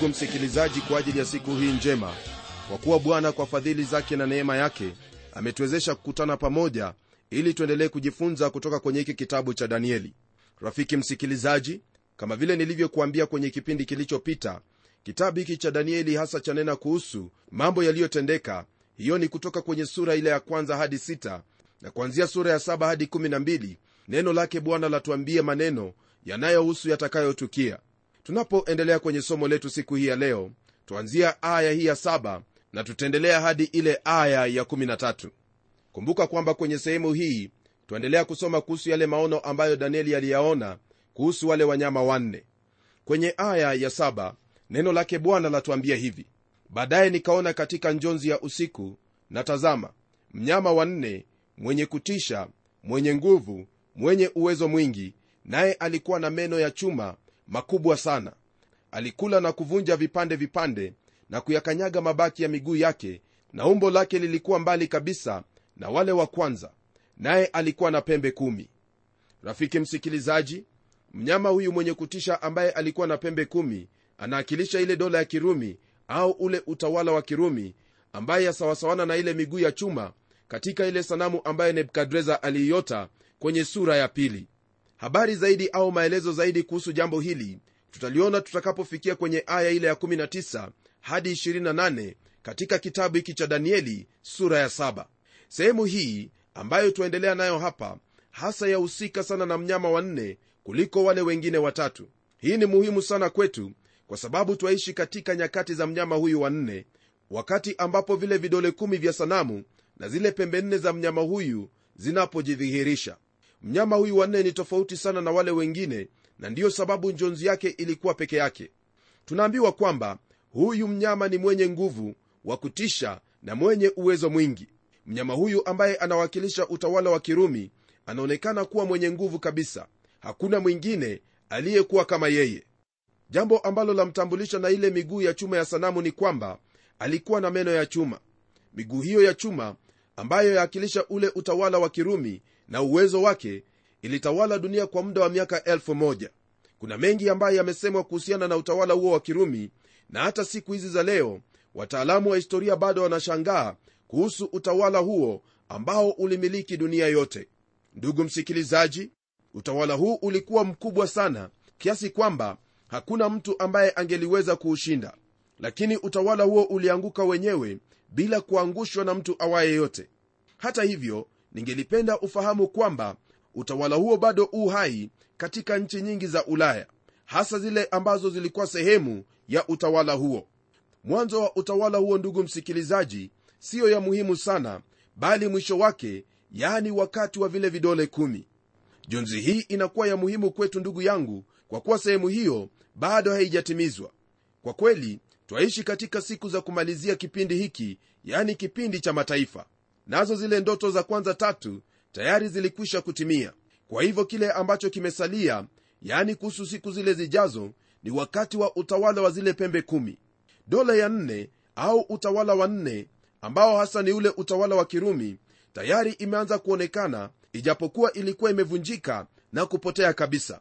ndugu msikilizaji kwa ajili ya siku hii njema. Kwa kuwa bwana kwa fadhili zake na neema yake ametuwezesha kukutana pamoja ili tuendelee kujifunza kutoka kwenye hiki kitabu cha danieli. Rafiki msikilizaji kama vile nilivyokuambia kwenye kipindi kilichopita kitabu hiki cha danieli hasa chanena kuhusu mambo yaliyotendeka hiyo ni kutoka kwenye sura ile ya kwanza hadi sita na kuanzia sura ya saba hadi kumi na mbili neno lake bwana latuambie maneno yanayohusu yatakayotukia tunapoendelea kwenye somo letu siku hii ya leo tuanzia aya hii ya saba na tutaendelea hadi ile aya ya 13 kumbuka kwamba kwenye sehemu hii twaendelea kusoma kuhusu yale maono ambayo danieli aliyaona kuhusu wale wanyama wanne. Kwenye aya ya saba neno lake bwana latuambia hivi baadaye nikaona katika njonzi ya usiku na tazama mnyama wanne mwenye kutisha mwenye nguvu mwenye uwezo mwingi naye alikuwa na meno ya chuma makubwa sana. Alikula na kuvunja vipande vipande na kuyakanyaga mabaki ya miguu yake na umbo lake lilikuwa mbali kabisa na wale wa kwanza naye alikuwa na pembe kumi. Rafiki msikilizaji mnyama huyu mwenye kutisha ambaye alikuwa na pembe kumi anaakilisha ile dola ya kirumi au ule utawala wa kirumi ambaye yasawasawana na ile miguu ya chuma katika ile sanamu ambaye nebukadreza aliiota kwenye sura ya pili habari zaidi au maelezo zaidi kuhusu jambo hili tutaliona tutakapofikia kwenye aya ile ya 19 hadi 28 katika kitabu hiki cha danieli sura ya 7 sehemu hii ambayo tuendelea nayo hapa hasa yahusika sana na mnyama wanne kuliko wale wengine watatu. Hii ni muhimu sana kwetu kwa sababu twaishi katika nyakati za mnyama huyu wanne wakati ambapo vile vidole kumi vya sanamu na zile pembe nne za mnyama huyu zinapojidhihirisha mnyama huyu wanne ni tofauti sana na wale wengine na ndiyo sababu njonzi yake ilikuwa peke yake. Tunaambiwa kwamba huyu mnyama ni mwenye nguvu wa kutisha na mwenye uwezo mwingi. Mnyama huyu ambaye anawakilisha utawala wa kirumi anaonekana kuwa mwenye nguvu kabisa. Hakuna mwingine aliyekuwa kama yeye. Jambo ambalo lamtambulisha na ile miguu ya chuma ya sanamu ni kwamba alikuwa na meno ya chuma. Miguu hiyo ya chuma ambayo yaakilisha ule utawala wa kirumi na uwezo wake ilitawala dunia kwa muda wa miaka elfu moja. Kuna mengi ambayo yamesemwa kuhusiana na utawala huo wa kirumi na hata siku hizi za leo wataalamu wa historia bado wanashangaa kuhusu utawala huo ambao ulimiliki dunia yote. Ndugu msikilizaji utawala huu ulikuwa mkubwa sana kiasi kwamba hakuna mtu ambaye angeliweza kuushinda. Lakini utawala huo ulianguka wenyewe bila kuangushwa na mtu awaye yote. Hata hivyo ningelipenda ufahamu kwamba utawala huo bado u hai katika nchi nyingi za ulaya hasa zile ambazo zilikuwa sehemu ya utawala huo. Mwanzo wa utawala huo ndugu msikilizaji siyo ya muhimu sana bali mwisho wake yaani wakati wa vile vidole kumi. Jonzi hii inakuwa ya muhimu kwetu ndugu yangu kwa kuwa sehemu hiyo bado haijatimizwa. Kwa kweli twaishi katika siku za kumalizia kipindi hiki yani kipindi cha mataifa nazo zile ndoto za kwanza tatu tayari zilikwisha kutimia. Kwa hivyo kile ambacho kimesalia yani kuhusu siku zile zijazo ni wakati wa utawala wa zile pembe kumi. Dola ya nne au utawala wa nne ambao hasa ni ule utawala wa kirumi tayari imeanza kuonekana ijapokuwa ilikuwa imevunjika na kupotea kabisa.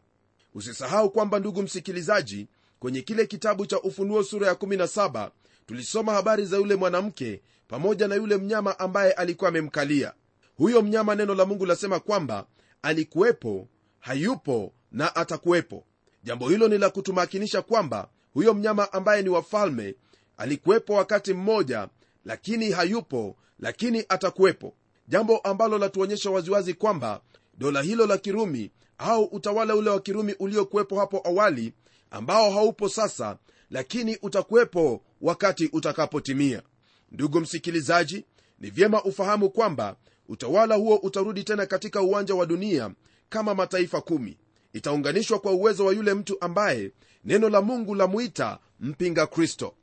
Usisahau kwamba ndugu msikilizaji kwenye kile kitabu cha ufunuo sura ya 17 tulisoma habari za yule mwanamke pamoja na yule mnyama ambaye alikuwa amemkalia. Huyo mnyama neno la mungu lasema kwamba alikuwepo hayupo na atakuwepo. Jambo hilo ni la kutumakinisha kwamba huyo mnyama ambaye ni wafalme alikuwepo wakati mmoja lakini hayupo lakini atakuwepo. Jambo ambalo latuonyesha waziwazi kwamba dola hilo la kirumi au utawala ule wa kirumi uliokuwepo hapo awali ambao haupo sasa lakini utakuwepo wakati utakapotimia ndugu msikilizaji ni vyema ufahamu kwamba utawala huo utarudi tena katika uwanja wa dunia kama mataifa kumi. Itaunganishwa kwa uwezo wa yule mtu ambaye neno la mungu lamwita mpinga kristo.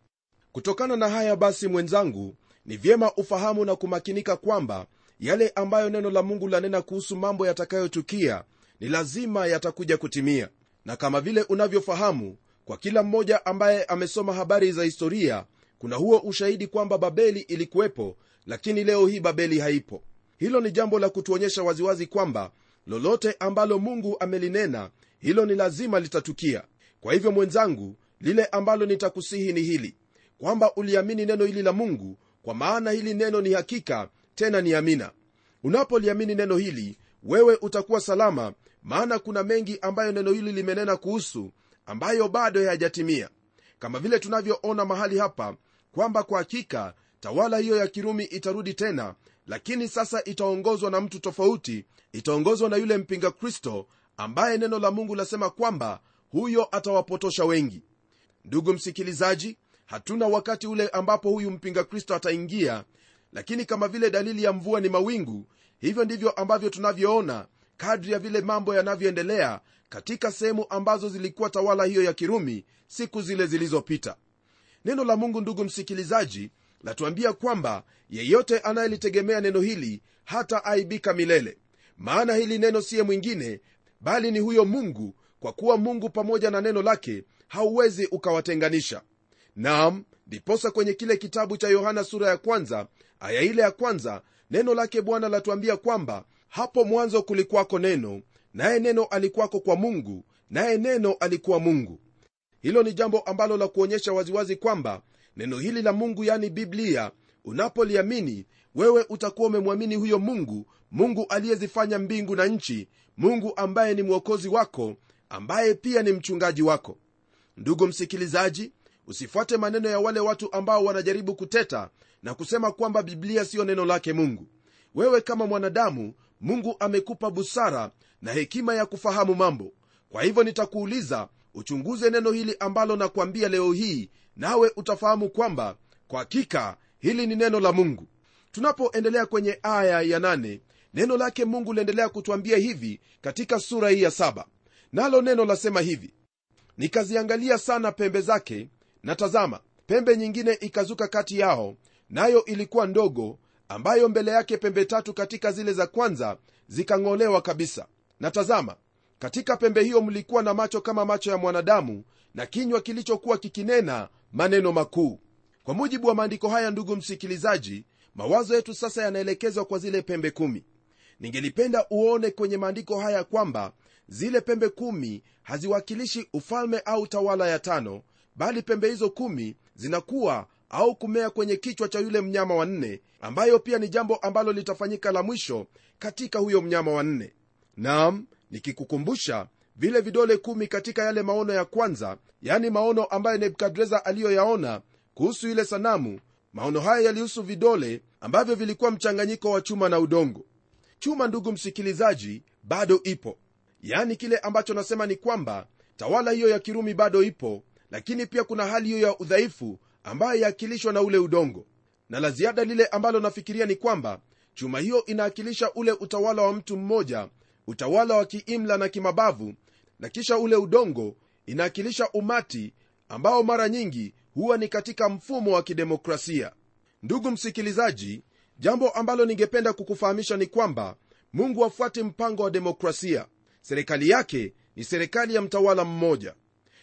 Kutokana na haya basi mwenzangu ni vyema ufahamu na kumakinika kwamba yale ambayo neno la mungu lanena kuhusu mambo yatakayotukia ni lazima yatakuja kutimia. Na kama vile unavyofahamu kwa kila mmoja ambaye amesoma habari za historia kuna huo ushahidi kwamba babeli ilikuwepo lakini leo hii babeli haipo. Hilo ni jambo la kutuonyesha waziwazi kwamba lolote ambalo mungu amelinena hilo ni lazima litatukia. Kwa hivyo mwenzangu lile ambalo nitakusihi ni hili kwamba uliamini neno hili la mungu kwa maana hili neno ni hakika tena ni amina. Unapoliamini neno hili wewe utakuwa salama maana kuna mengi ambayo neno hili limenena kuhusu ambayo bado hayajatimia. Kama vile tunavyoona mahali hapa kwamba kwa hakika tawala hiyo ya kirumi itarudi tena lakini sasa itaongozwa na mtu tofauti itaongozwa na yule mpinga kristo ambaye neno la mungu lasema kwamba huyo atawapotosha wengi. Ndugu msikilizaji hatuna wakati ule ambapo huyu mpinga kristo ataingia lakini kama vile dalili ya mvua ni mawingu hivyo ndivyo ambavyo tunavyoona kadri ya vile mambo yanavyoendelea katika sehemu ambazo zilikuwa tawala hiyo ya kirumi siku zile zilizopita neno la mungu ndugu msikilizaji latuambia kwamba yeyote anayelitegemea neno hili hata aibika milele. Maana hili neno siye mwingine bali ni huyo mungu kwa kuwa mungu pamoja na neno lake hauwezi ukawatenganisha. Nam ndiposa kwenye kile kitabu cha yohana sura ya kwanza aya ile ya kwanza neno lake bwana latuambia kwamba hapo mwanzo kulikwako neno naye neno alikuwako kwa mungu naye neno alikuwa mungu hilo ni jambo ambalo la kuonyesha waziwazi kwamba neno hili la mungu yani biblia unapoliamini wewe utakuwa umemwamini huyo mungu mungu aliyezifanya mbingu na nchi mungu ambaye ni mwokozi wako ambaye pia ni mchungaji wako. Ndugu msikilizaji usifuate maneno ya wale watu ambao wanajaribu kuteta na kusema kwamba biblia siyo neno lake mungu. Wewe kama mwanadamu mungu amekupa busara na hekima ya kufahamu mambo. Kwa hivyo nitakuuliza uchunguze neno hili ambalo nakwambia leo hii nawe utafahamu kwamba kwa hakika hili ni neno la mungu. Tunapoendelea kwenye aya ya nane, neno lake mungu liendelea kutwambia hivi katika sura hii ya saba. Nalo neno lasema hivi nikaziangalia sana pembe zake na tazama pembe nyingine ikazuka kati yao nayo ilikuwa ndogo ambayo mbele yake pembe tatu katika zile za kwanza zikang'olewa kabisa. Na tazama katika pembe hiyo mlikuwa na macho kama macho ya mwanadamu na kinywa kilichokuwa kikinena maneno makuu. Kwa mujibu wa maandiko haya ndugu msikilizaji mawazo yetu sasa yanaelekezwa kwa zile pembe kumi. Ningelipenda uone kwenye maandiko haya kwamba zile pembe kumi haziwakilishi ufalme au tawala ya tano bali pembe hizo kumi zinakuwa au kumea kwenye kichwa cha yule mnyama wa nne ambayo pia ni jambo ambalo litafanyika la mwisho katika huyo mnyama wa nne. Nam nikikukumbusha vile vidole kumi katika yale maono ya kwanza yani maono ambayo nebukadreza aliyoyaona kuhusu ile sanamu. Maono haya yalihusu vidole ambavyo vilikuwa mchanganyiko wa chuma na udongo. Chuma ndugu msikilizaji bado ipo. Yaani kile ambacho nasema ni kwamba tawala hiyo ya kirumi bado ipo lakini pia kuna hali hiyo ya udhaifu ambayo yaakilishwa na ule udongo. Na la ziada lile ambalo nafikiria ni kwamba chuma hiyo inaakilisha ule utawala wa mtu mmoja utawala wa kiimla na kimabavu na kisha ule udongo inaakilisha umati ambao mara nyingi huwa ni katika mfumo wa kidemokrasia. Ndugu msikilizaji jambo ambalo ningependa kukufahamisha ni kwamba mungu afuati mpango wa demokrasia. Serikali yake ni serikali ya mtawala mmoja.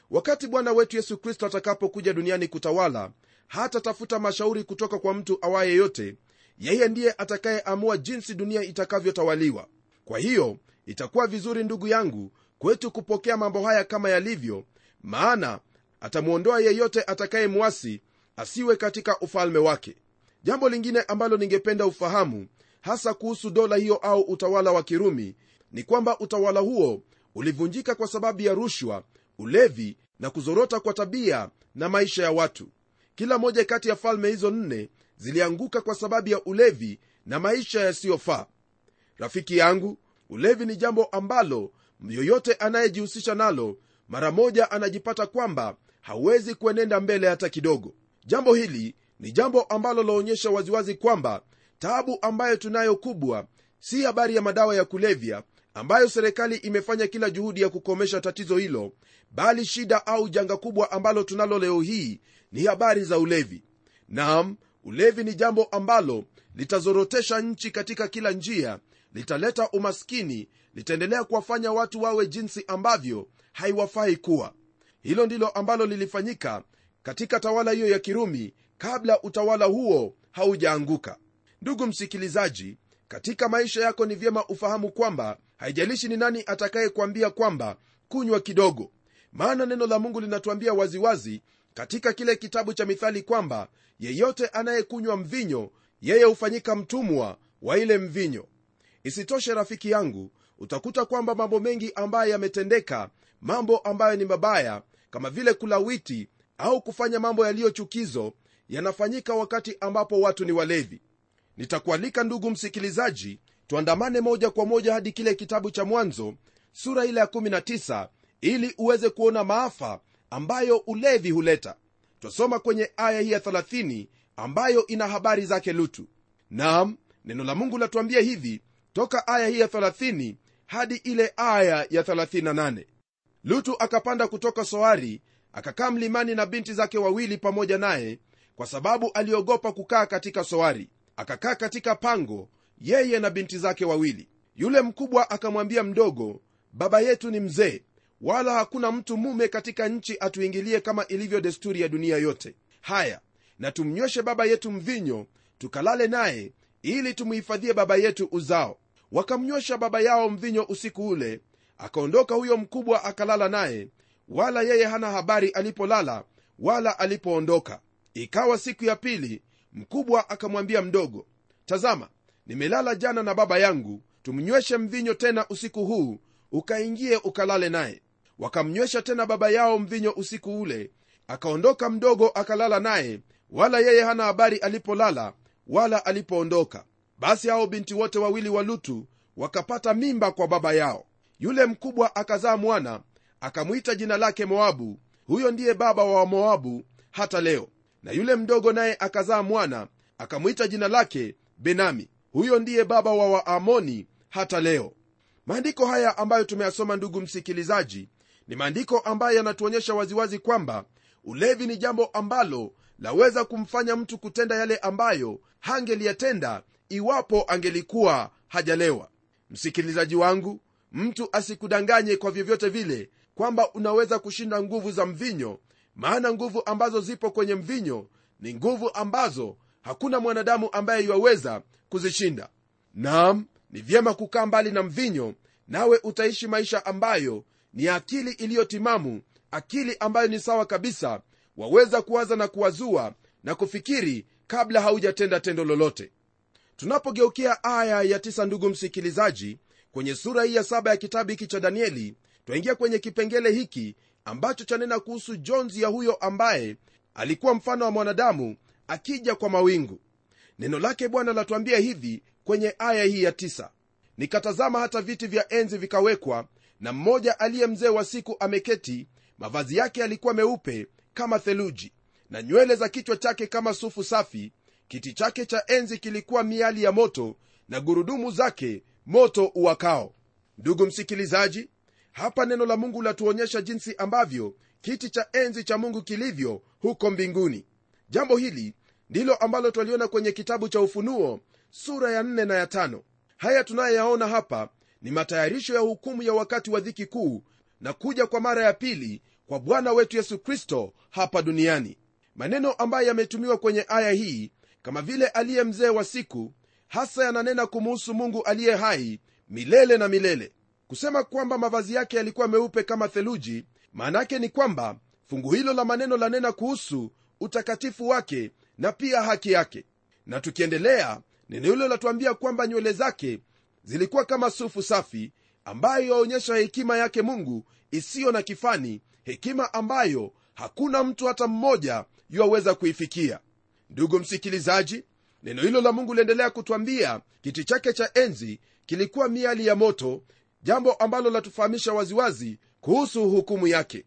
Wakati bwana wetu yesu kristo atakapokuja duniani kutawala hatatafuta mashauri kutoka kwa mtu awaye yote. Yeye ndiye atakayeamua jinsi dunia itakavyotawaliwa. Kwa hiyo itakuwa vizuri ndugu yangu kwetu kupokea mambo haya kama yalivyo maana atamwondoa yeyote atakayemwasi asiwe katika ufalme wake. Jambo lingine ambalo ningependa ufahamu hasa kuhusu dola hiyo au utawala wa kirumi ni kwamba utawala huo ulivunjika kwa sababu ya rushwa ulevi na kuzorota kwa tabia na maisha ya watu. Kila moja kati ya falme hizo nne zilianguka kwa sababu ya ulevi na maisha yasiyofaa. Rafiki yangu ulevi ni jambo ambalo yoyote anayejihusisha nalo mara moja anajipata kwamba hawezi kuenenda mbele hata kidogo. Jambo hili ni jambo ambalo laonyesha waziwazi kwamba taabu ambayo tunayo kubwa si habari ya madawa ya kulevya ambayo serikali imefanya kila juhudi ya kukomesha tatizo hilo bali shida au janga kubwa ambalo tunalo leo hii ni habari za ulevi. Nam ulevi ni jambo ambalo litazorotesha nchi katika kila njia litaleta umaskini litaendelea kuwafanya watu wawe jinsi ambavyo haiwafai kuwa. Hilo ndilo ambalo lilifanyika katika tawala hiyo ya kirumi kabla utawala huo haujaanguka. Ndugu msikilizaji katika maisha yako ni vyema ufahamu kwamba haijalishi ni nani atakayekwambia kwamba kunywa kidogo. Maana neno la mungu linatuambia waziwazi katika kile kitabu cha mithali kwamba yeyote anayekunywa mvinyo yeye hufanyika mtumwa wa ile mvinyo isitoshe rafiki yangu utakuta kwamba mambo mengi ambayo yametendeka mambo ambayo ni mabaya kama vile kulawiti au kufanya mambo yaliyochukizo yanafanyika wakati ambapo watu ni walevi. Nitakualika ndugu msikilizaji tuandamane moja kwa moja hadi kile kitabu cha mwanzo sura ile ya 19 ili uweze kuona maafa ambayo ulevi huleta. Twasoma kwenye aya hii ya 30 ambayo ina habari zake lutu. Nam neno la mungu latuambia hivi toka aya hii ya 30 hadi ile aya ya 38 lutu akapanda kutoka soari akakaa mlimani na binti zake wawili pamoja naye kwa sababu aliogopa kukaa katika soari. Akakaa katika pango yeye na binti zake wawili. Yule mkubwa akamwambia mdogo baba yetu ni mzee wala hakuna mtu mume katika nchi atuingilie kama ilivyo desturi ya dunia yote. Haya na tumnyweshe baba yetu mvinyo tukalale naye ili tumhifadhie baba yetu uzao wakamnywesha baba yao mvinyo usiku ule akaondoka huyo mkubwa akalala naye wala yeye hana habari alipolala wala alipoondoka. Ikawa siku ya pili mkubwa akamwambia mdogo tazama nimelala jana na baba yangu tumnyweshe mvinyo tena usiku huu ukaingie ukalale naye. Wakamnywesha tena baba yao mvinyo usiku ule akaondoka mdogo akalala naye wala yeye hana habari alipolala wala alipoondoka basi hao binti wote wawili wa lutu wakapata mimba kwa baba yao. Yule mkubwa akazaa mwana akamwita jina lake moabu. Huyo ndiye baba wa moabu hata leo. Na yule mdogo naye akazaa mwana akamwita jina lake benami. Huyo ndiye baba wa waamoni hata leo. Maandiko haya ambayo tumeyasoma ndugu msikilizaji ni maandiko ambayo yanatuonyesha waziwazi kwamba ulevi ni jambo ambalo laweza kumfanya mtu kutenda yale ambayo hangeliyatenda iwapo angelikuwa hajalewa. Msikilizaji wangu mtu asikudanganye kwa vyovyote vile kwamba unaweza kushinda nguvu za mvinyo maana nguvu ambazo zipo kwenye mvinyo ni nguvu ambazo hakuna mwanadamu ambaye iwaweza kuzishinda. Nam ni vyema kukaa mbali na mvinyo nawe utaishi maisha ambayo ni akili iliyotimamu akili ambayo ni sawa kabisa waweza kuwaza na kuwazua na kufikiri kabla haujatenda tendo lolote tunapogeukia aya ya tisa ndugu msikilizaji kwenye sura hii ya saba ya kitabu hiki cha danieli twaingia kwenye kipengele hiki ambacho chanena kuhusu jonzi ya huyo ambaye alikuwa mfano wa mwanadamu akija kwa mawingu. Neno lake bwana latuambia hivi kwenye aya hii ya tisa. Nikatazama hata viti vya enzi vikawekwa na mmoja aliye mzee wa siku ameketi mavazi yake yalikuwa meupe kama theluji na nywele za kichwa chake kama sufu safi kiti chake cha enzi kilikuwa miali ya moto na gurudumu zake moto uwakao. Ndugu msikilizaji hapa neno la mungu latuonyesha jinsi ambavyo kiti cha enzi cha mungu kilivyo huko mbinguni. Jambo hili ndilo ambalo twaliona kwenye kitabu cha ufunuo sura ya 4 na ya 5 haya tunayoyaona hapa ni matayarisho ya hukumu ya wakati wa dhiki kuu na kuja kwa mara ya pili kwa bwana wetu yesu kristo hapa duniani. Maneno ambayo yametumiwa kwenye aya hii kama vile aliye mzee wa siku hasa yananena kumuhusu mungu aliye hai milele na milele. Kusema kwamba mavazi yake yalikuwa meupe kama theluji maanake ni kwamba fungu hilo la maneno lanena kuhusu utakatifu wake na pia haki yake. Na tukiendelea neno hilo latuambia kwamba nywele zake zilikuwa kama sufu safi ambayo yaonyesha hekima yake mungu isiyo na kifani hekima ambayo hakuna mtu hata mmoja yuwaweza kuifikia ndugu msikilizaji neno hilo la mungu liendelea kutwambia kiti chake cha enzi kilikuwa miali ya moto jambo ambalo latufahamisha waziwazi kuhusu hukumu yake.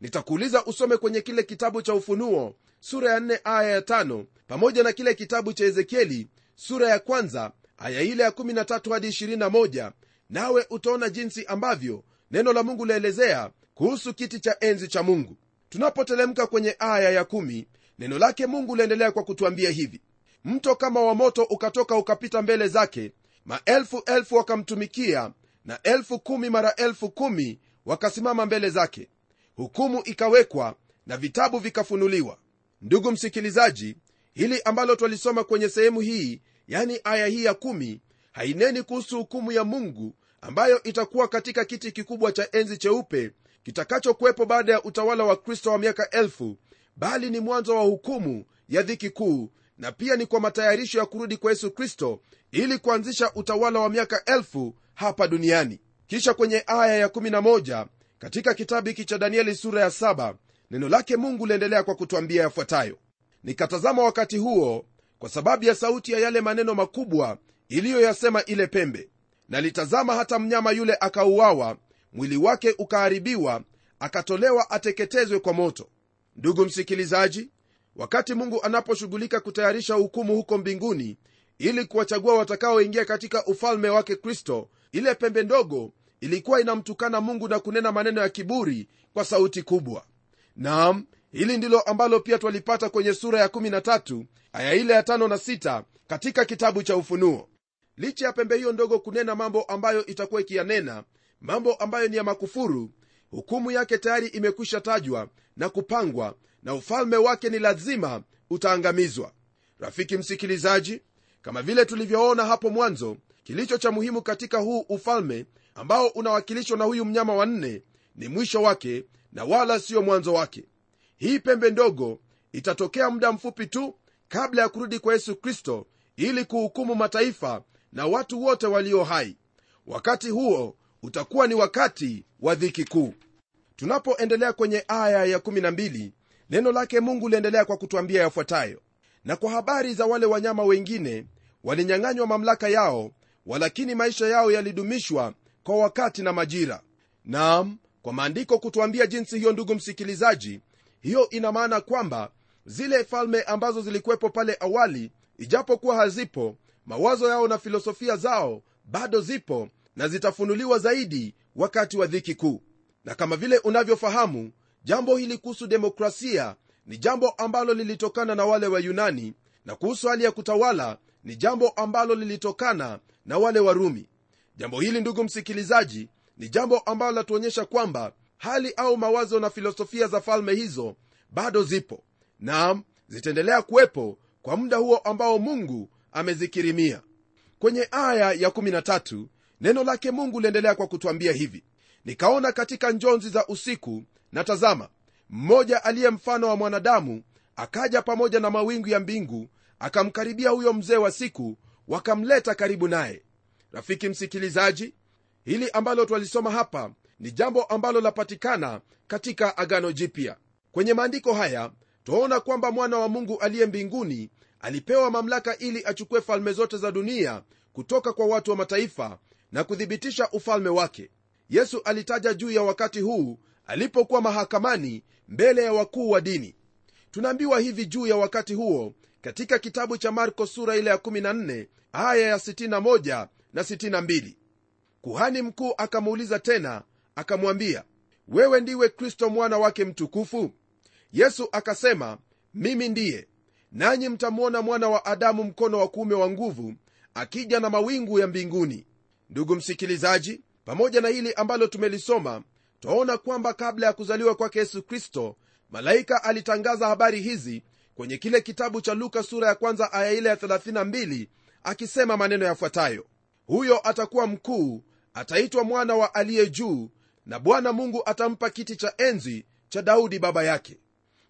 Nitakuuliza usome kwenye kile kitabu cha ufunuo sura ya 4 aya ya 5 pamoja na kile kitabu cha ezekieli sura ya kwanza aya ile ya 13 hadi 21 nawe utaona jinsi ambavyo neno la mungu laelezea kuhusu kiti cha enzi cha mungu. Tunapotelemka kwenye aya ya 1 neno lake mungu laendelea kwa kutwambia hivi. Mto kama wa moto ukatoka ukapita mbele zake maelfu elfu wakamtumikia na elfu kumi mara elfu kumi wakasimama mbele zake. Hukumu ikawekwa na vitabu vikafunuliwa. Ndugu msikilizaji hili ambalo twalisoma kwenye sehemu hii yani aya hii ya kumi haineni kuhusu hukumu ya mungu ambayo itakuwa katika kiti kikubwa cha enzi cheupe kitakachokuwepo baada ya utawala wa kristo wa miaka elfu bali ni mwanzo wa hukumu ya dhiki kuu na pia ni kwa matayarisho ya kurudi kwa yesu kristo ili kuanzisha utawala wa miaka elfu hapa duniani. Kisha kwenye aya ya11 katika kitabu hiki cha danieli sura ya 7 neno lake mungu liendelea kwa kutwambia yafuatayo. Nikatazama wakati huo kwa sababu ya sauti ya yale maneno makubwa iliyoyasema ile pembe. Nalitazama hata mnyama yule akauawa mwili wake ukaharibiwa akatolewa ateketezwe kwa moto ndugu msikilizaji wakati mungu anaposhughulika kutayarisha hukumu huko mbinguni ili kuwachagua watakaoingia katika ufalme wake kristo ile pembe ndogo ilikuwa inamtukana mungu na kunena maneno ya kiburi kwa sauti kubwa. Naam hili ndilo ambalo pia twalipata kwenye sura ya 13 aya ile ya 5 na 6 katika kitabu cha ufunuo. Licha ya pembe hiyo ndogo kunena mambo ambayo itakuwa ikiyanena mambo ambayo ni ya makufuru hukumu yake tayari imekwisha tajwa na kupangwa na ufalme wake ni lazima utaangamizwa. Rafiki msikilizaji kama vile tulivyoona hapo mwanzo kilicho cha muhimu katika huu ufalme ambao unawakilishwa na huyu mnyama wa nne ni mwisho wake na wala siyo mwanzo wake. Hii pembe ndogo itatokea muda mfupi tu kabla ya kurudi kwa yesu kristo ili kuhukumu mataifa na watu wote walio hai. Wakati huo utakuwa ni wakati wa dhiki kuu tunapoendelea kwenye aya ya12 neno lake mungu liendelea kwa kutwambia yafuatayo. Na kwa habari za wale wanyama wengine walinyang'anywa mamlaka yao walakini maisha yao yalidumishwa kwa wakati na majira. Naam kwa maandiko kutwambia jinsi hiyo ndugu msikilizaji hiyo ina maana kwamba zile falme ambazo zilikuwepo pale awali ijapokuwa hazipo mawazo yao na filosofia zao bado zipo na zitafunuliwa zaidi wakati wa dhiki kuu na kama vile unavyofahamu jambo hili kuhusu demokrasia ni jambo ambalo lilitokana na wale wa yunani na kuhusu hali ya kutawala ni jambo ambalo lilitokana na wale warumi jambo hili ndugu msikilizaji ni jambo ambalo latuonyesha kwamba hali au mawazo na filosofia za falme hizo bado zipo naam zitaendelea kuwepo kwa muda huo ambao mungu amezikirimia kwenye aya ya 13 neno lake mungu liendelea kwa kutwambia hivi nikaona katika njonzi za usiku na tazama mmoja aliye mfano wa mwanadamu akaja pamoja na mawingu ya mbingu akamkaribia huyo mzee wa siku wakamleta karibu naye. Rafiki msikilizaji hili ambalo twalisoma hapa ni jambo ambalo lapatikana katika agano jipya. Kwenye maandiko haya twaona kwamba mwana wa mungu aliye mbinguni alipewa mamlaka ili achukue falme zote za dunia kutoka kwa watu wa mataifa na kuthibitisha ufalme wake yesu alitaja juu ya wakati huu alipokuwa mahakamani mbele ya wakuu wa dini. Tunaambiwa hivi juu ya wakati huo katika kitabu cha marko sura ile ya 14 aya ya 61 na 62 kuhani mkuu akamuuliza tena akamwambia wewe ndiwe kristo mwana wake mtukufu? Yesu akasema mimi ndiye. Nanyi mtamwona mwana wa adamu mkono wa kuume wa nguvu akija na mawingu ya mbinguni. Ndugu msikilizaji pamoja na hili ambalo tumelisoma twaona kwamba kabla ya kuzaliwa kwake yesu kristo malaika alitangaza habari hizi kwenye kile kitabu cha luka sura ya kwanza aya ile ya 32 akisema maneno yafuatayo huyo atakuwa mkuu ataitwa mwana wa aliye juu na bwana mungu atampa kiti cha enzi cha daudi baba yake.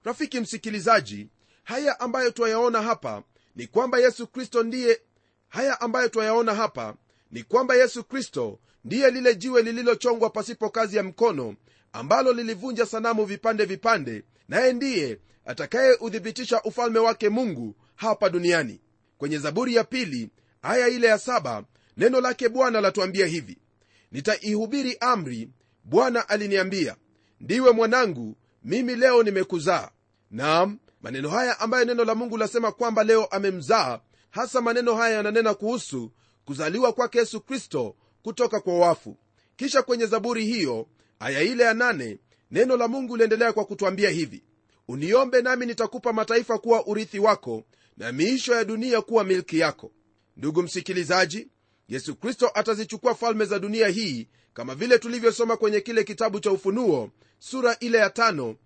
Rafiki msikilizaji haya ambayo twayaona hapa ni kwamba yesu kristo ndiye haya ambayo twayaona hapa ni kwamba yesu kristo ndiye lile jiwe lililochongwa pasipo kazi ya mkono ambalo lilivunja sanamu vipande vipande naye ndiye atakayeuthibitisha ufalme wake mungu hapa duniani. Kwenye zaburi ya pili aya ile ya saba neno lake bwana latuambia hivi nitaihubiri amri bwana aliniambia. Ndiwe mwanangu mimi leo nimekuzaa. Naam maneno haya ambayo neno la mungu lasema kwamba leo amemzaa hasa maneno haya yananena kuhusu kuzaliwa kwake yesu kristo kutoka kwa wafu. Kisha kwenye zaburi hiyo aya ile ya nane neno la mungu liendelea kwa kutwambia hivi uniombe nami nitakupa mataifa kuwa urithi wako na miisho ya dunia kuwa milki yako. Ndugu msikilizaji yesu kristo atazichukua falme za dunia hii kama vile tulivyosoma kwenye kile kitabu cha ufunuo sura ile ya tano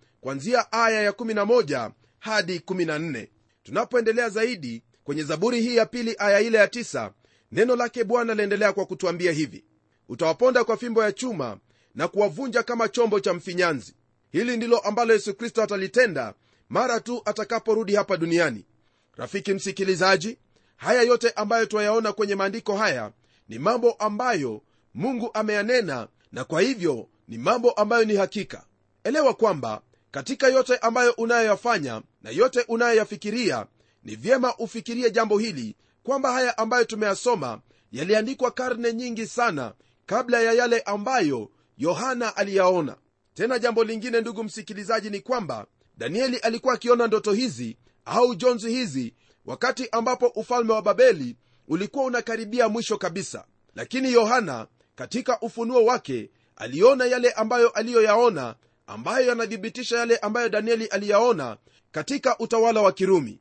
aya ya 11 hadi 14 tunapoendelea zaidi kwenye zaburi hii ya pili aya ile ya 9 neno lake bwana laendelea kwa kutwambia hivi. Utawaponda kwa fimbo ya chuma na kuwavunja kama chombo cha mfinyanzi. Hili ndilo ambalo yesu kristo atalitenda mara tu atakaporudi hapa duniani. Rafiki msikilizaji haya yote ambayo twayaona kwenye maandiko haya ni mambo ambayo mungu ameyanena na kwa hivyo ni mambo ambayo ni hakika. Elewa kwamba katika yote ambayo unayoyafanya na yote unayoyafikiria ni vyema ufikirie jambo hili kwamba haya ambayo tumeyasoma yaliandikwa karne nyingi sana kabla ya yale ambayo yohana aliyaona. Tena jambo lingine ndugu msikilizaji ni kwamba danieli alikuwa akiona ndoto hizi au jonzi hizi wakati ambapo ufalme wa babeli ulikuwa unakaribia mwisho kabisa. Lakini yohana katika ufunuo wake aliona yale ambayo aliyoyaona ambayo yanathibitisha yale ambayo danieli aliyaona katika utawala wa kirumi.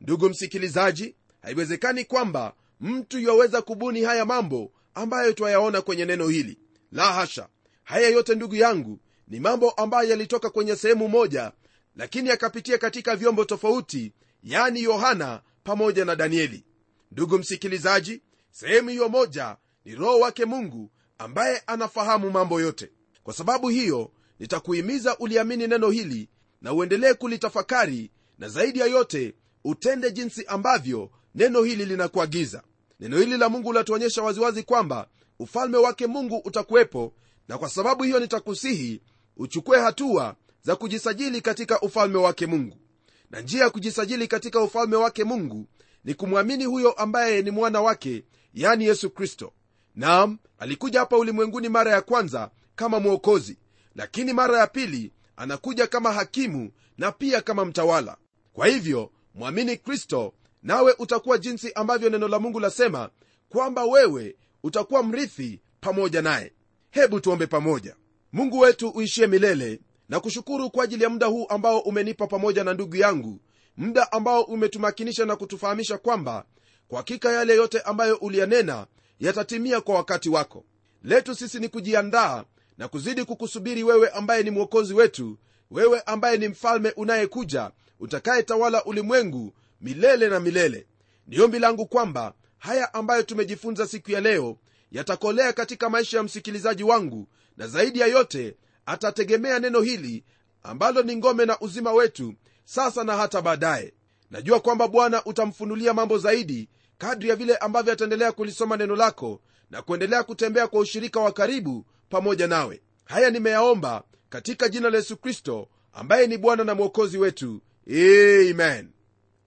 Ndugu msikilizaji haiwezekani kwamba mtu yuaweza kubuni haya mambo ambayo twayaona kwenye neno hili. La hasha! Haya yote ndugu yangu ni mambo ambayo yalitoka kwenye sehemu moja lakini yakapitia katika vyombo tofauti yani yohana pamoja na danieli. Ndugu msikilizaji sehemu hiyo moja ni roho wake mungu ambaye anafahamu mambo yote. Kwa sababu hiyo nitakuhimiza uliamini neno hili na uendelee kulitafakari na zaidi ya yote utende jinsi ambavyo neno hili linakuagiza. Neno hili la mungu latuonyesha waziwazi kwamba ufalme wake mungu utakuwepo na kwa sababu hiyo nitakusihi uchukue hatua za kujisajili katika ufalme wake mungu. Na njia ya kujisajili katika ufalme wake mungu ni kumwamini huyo ambaye ni mwana wake yani yesu kristo. Nam alikuja hapa ulimwenguni mara ya kwanza kama mwokozi lakini mara ya pili anakuja kama hakimu na pia kama mtawala. Kwa hivyo mwamini kristo nawe utakuwa jinsi ambavyo neno la mungu lasema kwamba wewe utakuwa mrithi pamoja naye. Hebu tuombe pamoja. Mungu wetu uishie milele na kushukuru kwa ajili ya muda huu ambao umenipa pamoja na ndugu yangu muda ambao umetumakinisha na kutufahamisha kwamba kwa hakika yale yote ambayo uliyanena yatatimia kwa wakati wako. Letu sisi ni kujiandaa na kuzidi kukusubiri wewe ambaye ni mwokozi wetu wewe ambaye ni mfalme unayekuja utakayetawala ulimwengu milele na milele. Ni ombi langu kwamba haya ambayo tumejifunza siku ya leo yatakolea katika maisha ya msikilizaji wangu na zaidi ya yote atategemea neno hili ambalo ni ngome na uzima wetu sasa na hata baadaye. Najua kwamba bwana utamfunulia mambo zaidi kadri ya vile ambavyo ataendelea kulisoma neno lako na kuendelea kutembea kwa ushirika wa karibu pamoja nawe. Haya nimeyaomba katika jina la yesu kristo ambaye ni bwana na mwokozi wetu. Amen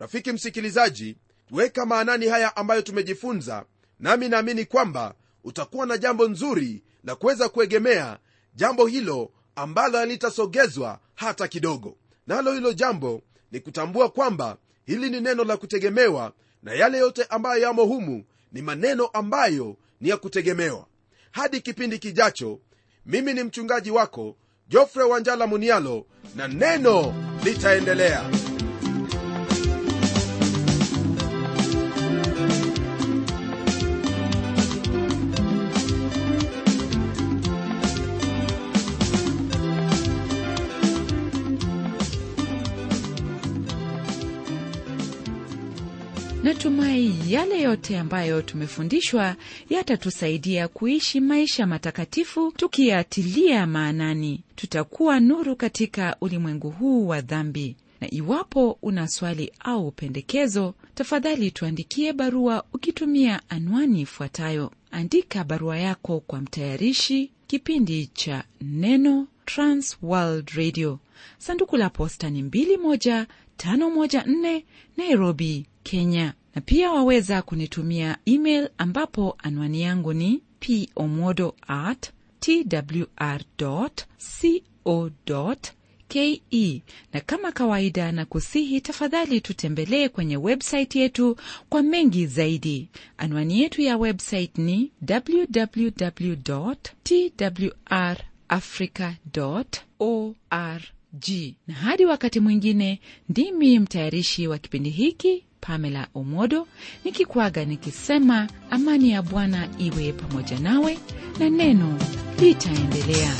rafiki msikilizaji weka maanani haya ambayo tumejifunza nami naamini kwamba utakuwa na jambo nzuri la kuweza kuegemea jambo hilo ambalo halitasogezwa hata kidogo. Nalo hilo jambo ni kutambua kwamba hili ni neno la kutegemewa na yale yote ambayo yamo humu ni maneno ambayo ni ya kutegemewa. Hadi kipindi kijacho mimi ni mchungaji wako jofre wanjala munialo na neno litaendelea natumai yale yote ambayo tumefundishwa yatatusaidia kuishi maisha matakatifu tukiyatilia maanani. Tutakuwa nuru katika ulimwengu huu wa dhambi. Na iwapo una swali au pendekezo tafadhali tuandikie barua ukitumia anwani ifuatayo. Andika barua yako kwa mtayarishi kipindi cha neno transworld radio. Sanduku la posta ni 21514 nairobi kenya na pia waweza kunitumia email ambapo anwani yangu ni pomodo at twr co ke na kama kawaida na kusihi tafadhali tutembelee kwenye websaiti yetu kwa mengi zaidi. Anwani yetu ya website ni www twr africa org. Na hadi wakati mwingine ndimi mtayarishi wa kipindi hiki pamela omodo nikikwaga nikisema amani ya bwana iwe pamoja nawe na neno litaendelea